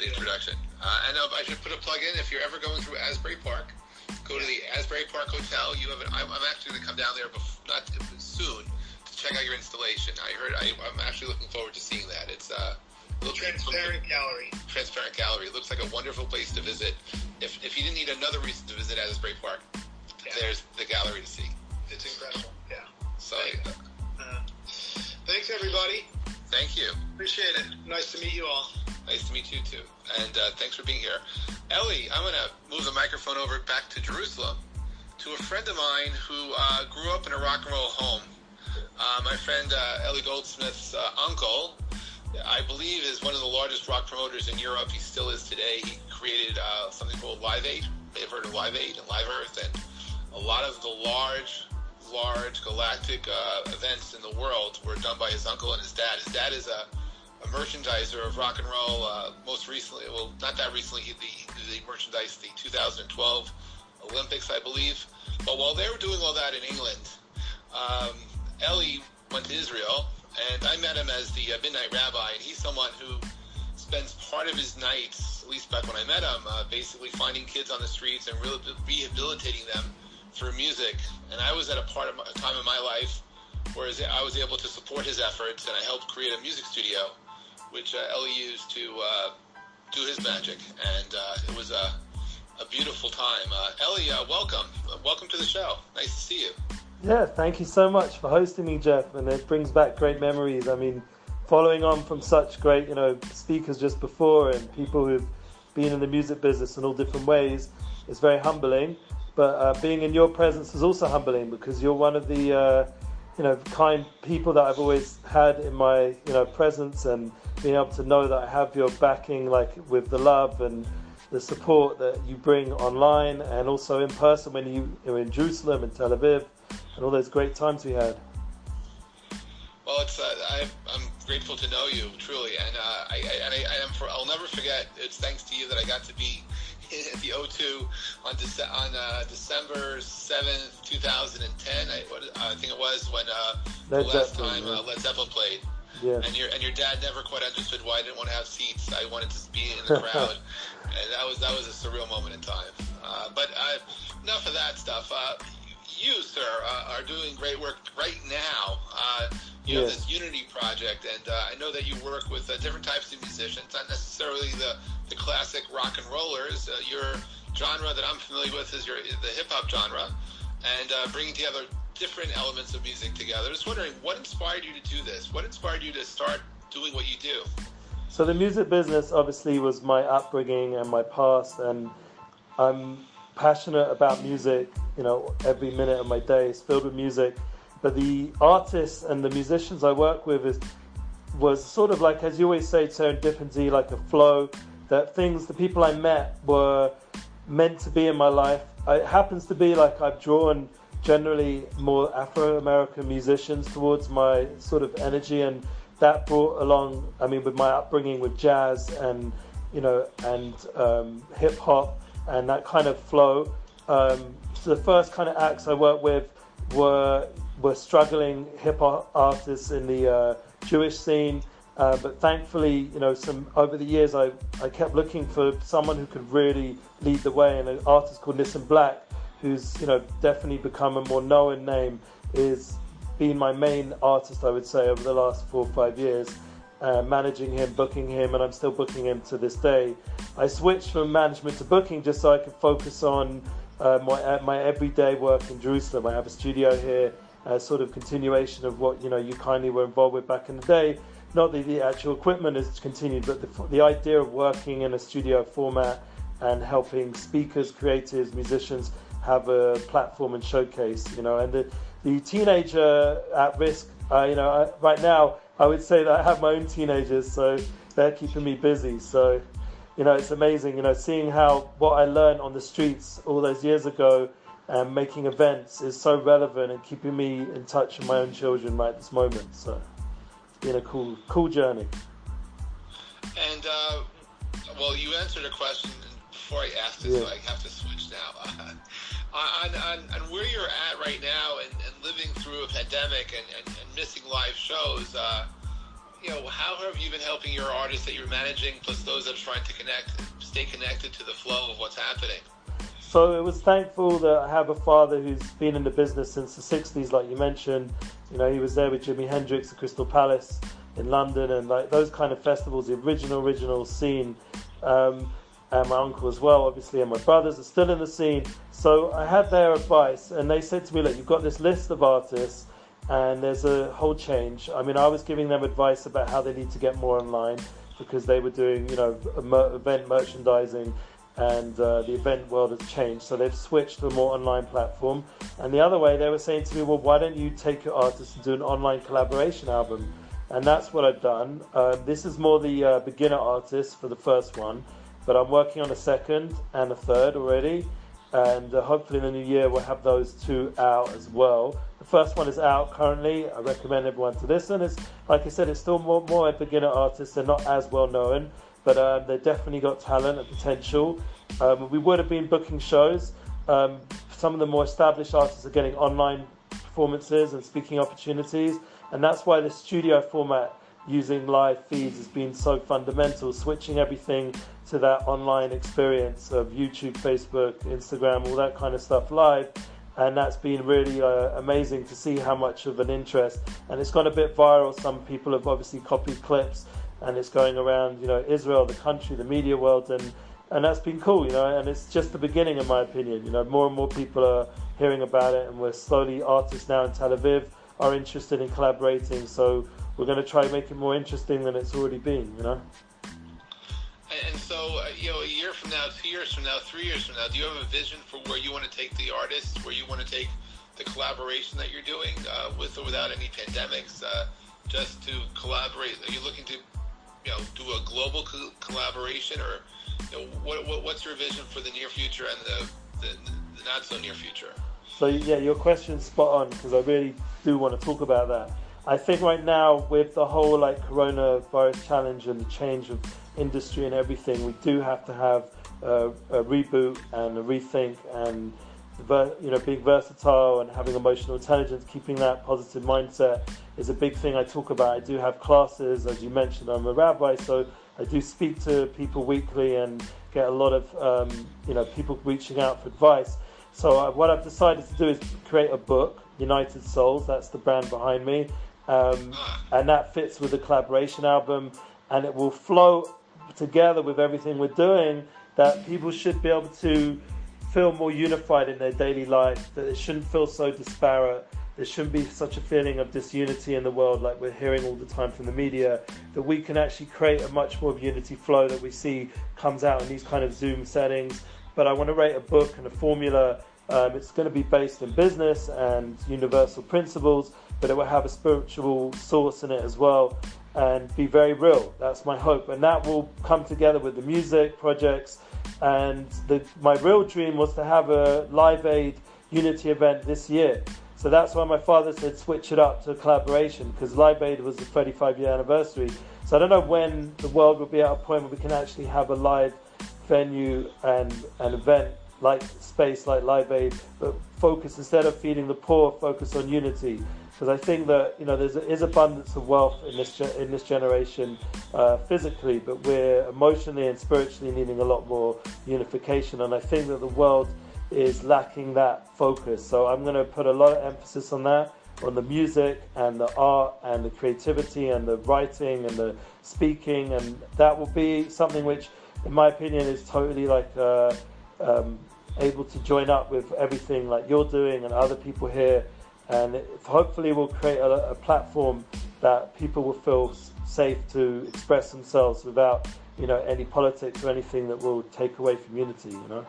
the introduction. Uh, and uh, I should put a plug in if you're ever going through Asbury Park, go to the Asbury Park Hotel. You have an, I'm, I'm actually going to come down there before, not soon to check out your installation. I heard I, I'm actually looking forward to seeing that. It's uh, looks transparent gallery. Transparent gallery. It looks like a wonderful place to visit. If if you didn't need another reason to visit Asbury Park, yeah. there's the gallery to see. It's incredible. Yeah. So. Uh, thanks everybody. Thank you. Appreciate it. Nice to meet you all. You too. And uh, thanks for being here. Eli, I'm going to move the microphone over back to Jerusalem to a friend of mine who uh, grew up in a rock and roll home. Uh, my friend uh, Eli Goldsmith's uh, uncle, I believe, is one of the largest rock promoters in Europe. He still is today. He created uh, something called Live Aid. They've heard of Live Aid and Live Earth, and a lot of the large large galactic uh, events in the world were done by his uncle and his dad. His dad is a, a merchandiser of rock and roll. Uh, most recently, well, not that recently, he, the, the merchandise the 2012 Olympics, I believe. But while they were doing all that in England, um, Eli went to Israel, and I met him as the uh, Midnight Rabbi, and he's someone who spends part of his nights, at least back when I met him, uh, basically finding kids on the streets and really rehabilitating them through music, and I was at a part of my, a time in my life where I was able to support his efforts, and I helped create a music studio, which uh, Eli used to uh, do his magic, and uh, it was a, a beautiful time. Uh, Eli, uh, welcome, welcome to the show. Nice to see you. Yeah, thank you so much for hosting me, Jeff, and it brings back great memories. I mean, following on from such great, you know, speakers just before and people who've been in the music business in all different ways, it's very humbling. But being in your presence is also humbling because you're one of the you know kind people that I've always had in my you know presence, and being able to know that I have your backing, like with the love and the support that you bring online and also in person when you were in Jerusalem and Tel Aviv, and all those great times we had. Well, it's uh, I, am grateful to know you truly, and uh, I, I, and I, I am for, I'll never forget. It's thanks to you that I got to be at the O2 on, Dece- on uh, December 7th, 2010. I, what, I think it was when uh, the last time uh, Led Zeppelin played. Yeah. And your and your dad never quite understood why I didn't want to have seats. I wanted to be in the crowd, and that was that was a surreal moment in time. Uh, but uh, enough of that stuff. Uh, you, sir, uh, are doing great work right now. You have this Unity project, and uh, I know that you work with uh, different types of musicians, not necessarily the, the classic rock and rollers. Uh, your genre that I'm familiar with is your the hip hop genre, and uh, bringing together different elements of music together. I was wondering what inspired you to do this? What inspired you to start doing what you do? So the music business obviously was my upbringing and my past, and I'm passionate about music. You know, every minute of my day is filled with music. But the artists and the musicians I work with is was sort of like, as you always say, serendipity, like a flow. That things, the people I met were meant to be in my life. It happens to be like I've drawn generally more Afro American musicians towards my sort of energy, and that brought along. I mean, with my upbringing with jazz and you know and um, hip hop and that kind of flow. Um, so the first kind of acts I worked with were were struggling hip hop artists in the uh, Jewish scene. Uh, but thankfully, you know, some over the years, I, I kept looking for someone who could really lead the way. And an artist called Nissim Black, who's you know definitely become a more known name, is been my main artist, I would say, over the last four or five years uh, managing him, booking him, and I'm still booking him to this day. I switched from management to booking just so I could focus on uh, my uh, my everyday work in Jerusalem. I have a studio here, a sort of continuation of what you know you kindly were involved with back in the day. Not that the actual equipment has continued, but the, the idea of working in a studio format and helping speakers, creatives, musicians have a platform and showcase. You know, and the, the teenager at risk. Uh, you know, I, right now I would say that I have my own teenagers, so they're keeping me busy. So, you know, it's amazing, you know, seeing how what I learned on the streets all those years ago and making events is so relevant and keeping me in touch with my own children right this moment. So, it's been a cool, cool journey. And, uh, well, you answered a question before I asked it, yeah. so I have to switch now. on, on, on where you're at right now and, and living through a pandemic and, and, and missing live shows, uh, you know, how have you been helping your artists that you're managing, plus those that are trying to connect, stay connected to the flow of what's happening? So it was thankful that I have a father who's been in the business since the 60s, like you mentioned. You know, he was there with Jimi Hendrix at Crystal Palace in London and like those kind of festivals, the original, original scene. Um, and my uncle as well, obviously, and my brothers are still in the scene. So I had their advice, and they said to me, Look, you've got this list of artists, and there's a whole change. I mean, I was giving them advice about how they need to get more online because they were doing, you know, event merchandising and uh, the event world has changed. So they've switched to a more online platform. And the other way, they were saying to me, well, why don't you take your artists and do an online collaboration album? And that's what I've done. Uh, this is more the uh, beginner artist for the first one, but I'm working on a second and a third already. And uh, hopefully in the new year, we'll have those two out as well. The first one is out currently. I recommend everyone to listen. It's, like I said, it's still more, more a beginner artist. They're not as well known but um, they've definitely got talent and potential. Um, we would have been booking shows. Um, some of the more established artists are getting online performances and speaking opportunities, and that's why the studio format using live feeds has been so fundamental, switching everything to that online experience of YouTube, Facebook, Instagram, all that kind of stuff live. And that's been really uh, amazing to see how much of an interest. And it's gone a bit viral. Some people have obviously copied clips and it's going around, you know, Israel, the country, the media world, and and that's been cool, you know. And it's just the beginning, in my opinion. You know, more and more people are hearing about it, and we're slowly artists now in Tel Aviv are interested in collaborating. So we're going to try and make it more interesting than it's already been, you know. And so, uh, you know, a year from now, two years from now, three years from now, do you have a vision for where you want to take the artists, where you want to take the collaboration that you're doing, uh, with or without any pandemics, uh, just to collaborate? Are you looking to you know do a global co- collaboration, or you know, what, what, what's your vision for the near future and the, the, the not so near future? So yeah, your question's spot on because I really do want to talk about that. I think right now with the whole like coronavirus challenge and the change of industry and everything, we do have to have a, a reboot and a rethink and you know being versatile and having emotional intelligence, keeping that positive mindset is a big thing I talk about. I do have classes, as you mentioned, I'm a rabbi, so I do speak to people weekly and get a lot of um, you know people reaching out for advice. So uh, what I've decided to do is create a book, United Souls. That's the brand behind me, um, and that fits with the collaboration album, and it will flow together with everything we're doing. That people should be able to feel more unified in their daily life. That it shouldn't feel so disparate there shouldn't be such a feeling of disunity in the world like we're hearing all the time from the media. That we can actually create a much more unity flow that we see comes out in these kind of Zoom settings. But I want to write a book and a formula. Um, it's going to be based in business and universal principles, but it will have a spiritual source in it as well and be very real. That's my hope. And that will come together with the music projects. And the, my real dream was to have a Live Aid Unity event this year. So that's why my father said switch it up to a collaboration because Live Aid was the 35 year anniversary. So I don't know when the world will be at a point where we can actually have a live venue and an event like space like Live Aid, but focus instead of feeding the poor, focus on unity. Because I think that you know there is abundance of wealth in this ge- in this generation uh, physically, but we're emotionally and spiritually needing a lot more unification. And I think that the world is lacking that focus. So I'm going to put a lot of emphasis on that, on the music and the art and the creativity and the writing and the speaking, and that will be something which, in my opinion, is totally like uh, um, able to join up with everything like you're doing and other people here, and it, hopefully will create a, a platform that people will feel safe to express themselves without you know any politics or anything that will take away from unity. You know.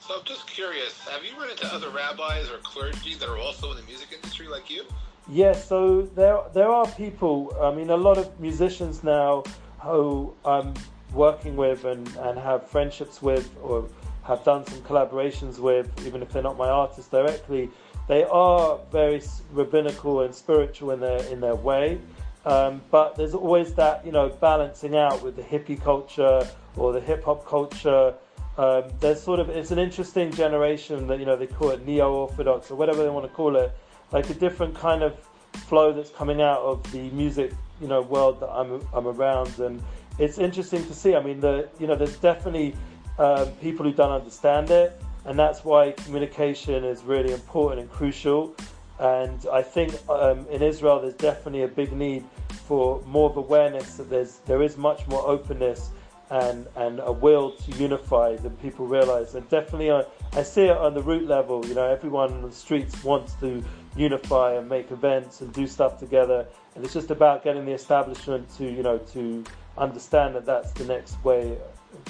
So I'm just curious, have you run into other rabbis or clergy that are also in the music industry like you? Yes, yeah, so there there are people. I mean, a lot of musicians now who I'm working with and, and have friendships with, or have done some collaborations with, even if they're not my artists directly. They are very rabbinical and spiritual in their in their way, um, but there's always that you know balancing out with the hippie culture or the hip hop culture um, there's sort of it's an interesting generation that you know they call it neo-orthodox or whatever they want to call it, like a different kind of flow that's coming out of the music you know world that I'm I'm around, and it's interesting to see. I mean, the you know there's definitely um, people who don't understand it, and that's why communication is really important and crucial. And I think um, in Israel there's definitely a big need for more of awareness that there's there is much more openness and and a will to unify than people realize. And definitely, uh, I see it on the root level. You know, everyone on the streets wants to unify and make events and do stuff together. And it's just about getting the establishment to you know to understand that that's the next way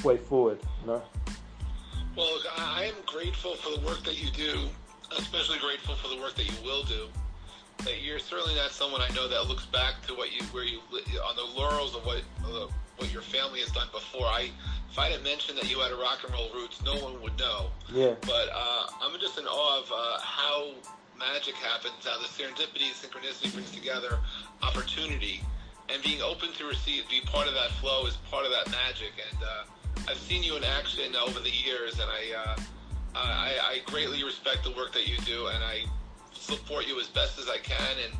way forward. You know. Well, I am grateful for the work that you do. Especially grateful for the work that you will do. That you're certainly not someone I know that looks back to what you where you on the laurels of what. Uh, what your family has done before. I, if I had mentioned that you had a rock and roll roots, no one would know. Yeah. But uh, I'm just in awe of uh, how magic happens, how the serendipity, synchronicity brings together opportunity, and being open to receive, be part of that flow is part of that magic. And uh, I've seen you in action over the years, and I, uh, I, I greatly respect the work that you do, and I support you as best as I can, and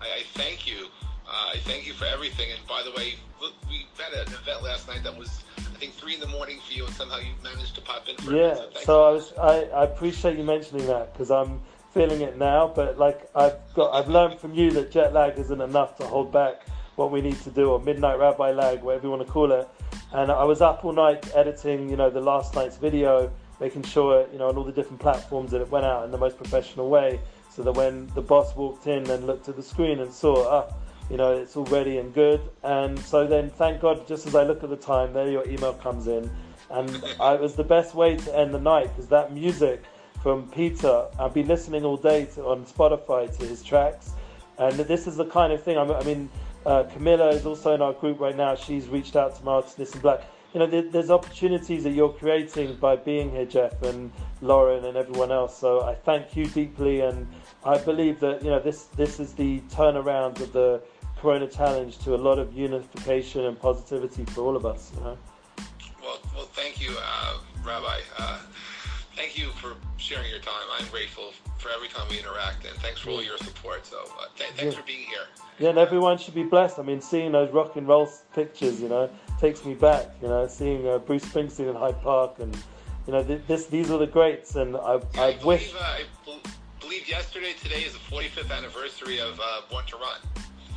I, I thank you uh, I thank you for everything. And by the way, look, we had an event last night that was, I think, three in the morning for you, and somehow you managed to pop in. For yeah. So, so I was, I, I appreciate you mentioning that because I'm feeling it now. But like I've got, I've learned from you that jet lag isn't enough to hold back what we need to do, or midnight rabbi lag, whatever you want to call it. And I was up all night editing, you know, the last night's video, making sure, you know, on all the different platforms that it went out in the most professional way, so that when the boss walked in and looked at the screen and saw, ah, you know, it's all ready and good. And so then, thank God, just as I look at the time, there your email comes in. And I, it was the best way to end the night because that music from Peter, I've been listening all day to, on Spotify to his tracks. And this is the kind of thing, I mean, uh, Camilla is also in our group right now. She's reached out to Martin Listen Black. You know, there, there's opportunities that you're creating by being here, Jeff and Lauren and everyone else. So I thank you deeply, and I believe that you know this this is the turnaround of the Corona Challenge to a lot of unification and positivity for all of us. You know? Well, well, thank you, uh, Rabbi. Uh, thank you for sharing your time. I'm grateful for every time we interact, and thanks for all your support. So, uh, th- thanks yeah. for being here. Yeah, and everyone should be blessed. I mean, seeing those rock and roll pictures, you know, takes me back. You know, seeing uh, Bruce Springsteen in Hyde Park, and you know, th- this these are the greats, and I, yeah, I, I wish. Believe, uh, I believe yesterday, today is the 45th anniversary of uh, Born to Run.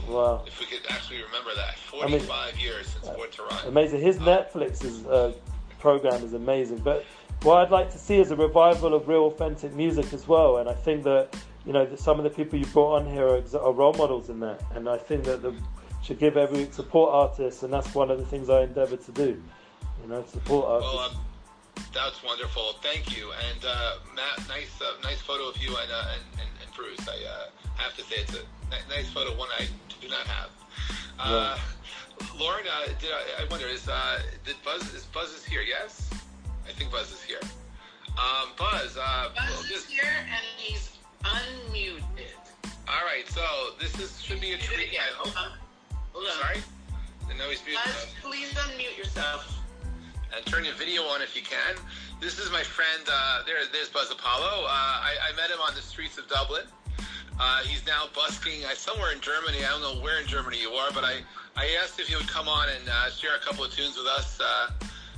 Wow. If we could actually remember that. 45 I mean, years since Born to Run. Amazing. His um, Netflix is, uh, program is amazing. But what I'd like to see is a revival of real authentic music as well. And I think that, you know, that some of the people you brought on here are, are role models in that. And I think that the should give every support artists, and that's one of the things I endeavour to do. You know, support artists. Well, um, that's wonderful. Thank you. And uh, Matt, nice, uh, nice photo of you and, uh, and, and, and Bruce. I uh, have to say it's a nice photo, one I do not have. Uh, Lauren, uh, did I, I, wonder is uh, did Buzz is Buzz is here? Yes, I think Buzz is here. Um, Buzz, uh, Buzz well, is here and he's unmuted. All right, so this is should be a treat. Again. Hold on. Hold on. Sorry. Now he's muted. Buzz, please unmute yourself. And turn your video on if you can. This is my friend. Uh, there, there's Buzz Apollo. Uh, I, I met him on the streets of Dublin. Uh, he's now busking uh, somewhere in Germany. I don't know where in Germany you are, but I, I asked if he would come on and uh, share a couple of tunes with us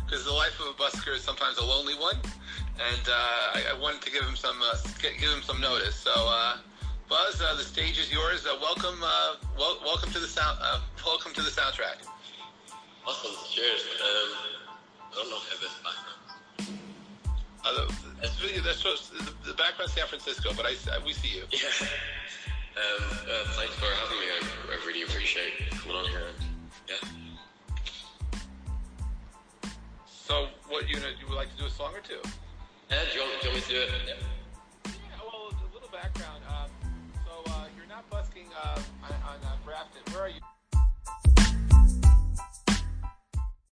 because uh, the life of a busker is sometimes a lonely one, and uh, I, I, wanted to give him some uh, give him some notice. So, Buzz, the stage is yours. welcome, wel- welcome to the sound. welcome to the soundtrack. Awesome. Cheers. Um, I don't know if I have this background. Uh, that's really that's the, the background San Francisco, but I, we see you. Yeah. Um, uh, thanks for having me. I, I really appreciate coming on here. Yeah. What you know, you would like to do a song or two? Yeah. Do you want, do you want me to do it? Yeah. yeah well, a little background. Um, so uh, you're not busking uh, on, on uh, Grafton. Where are you?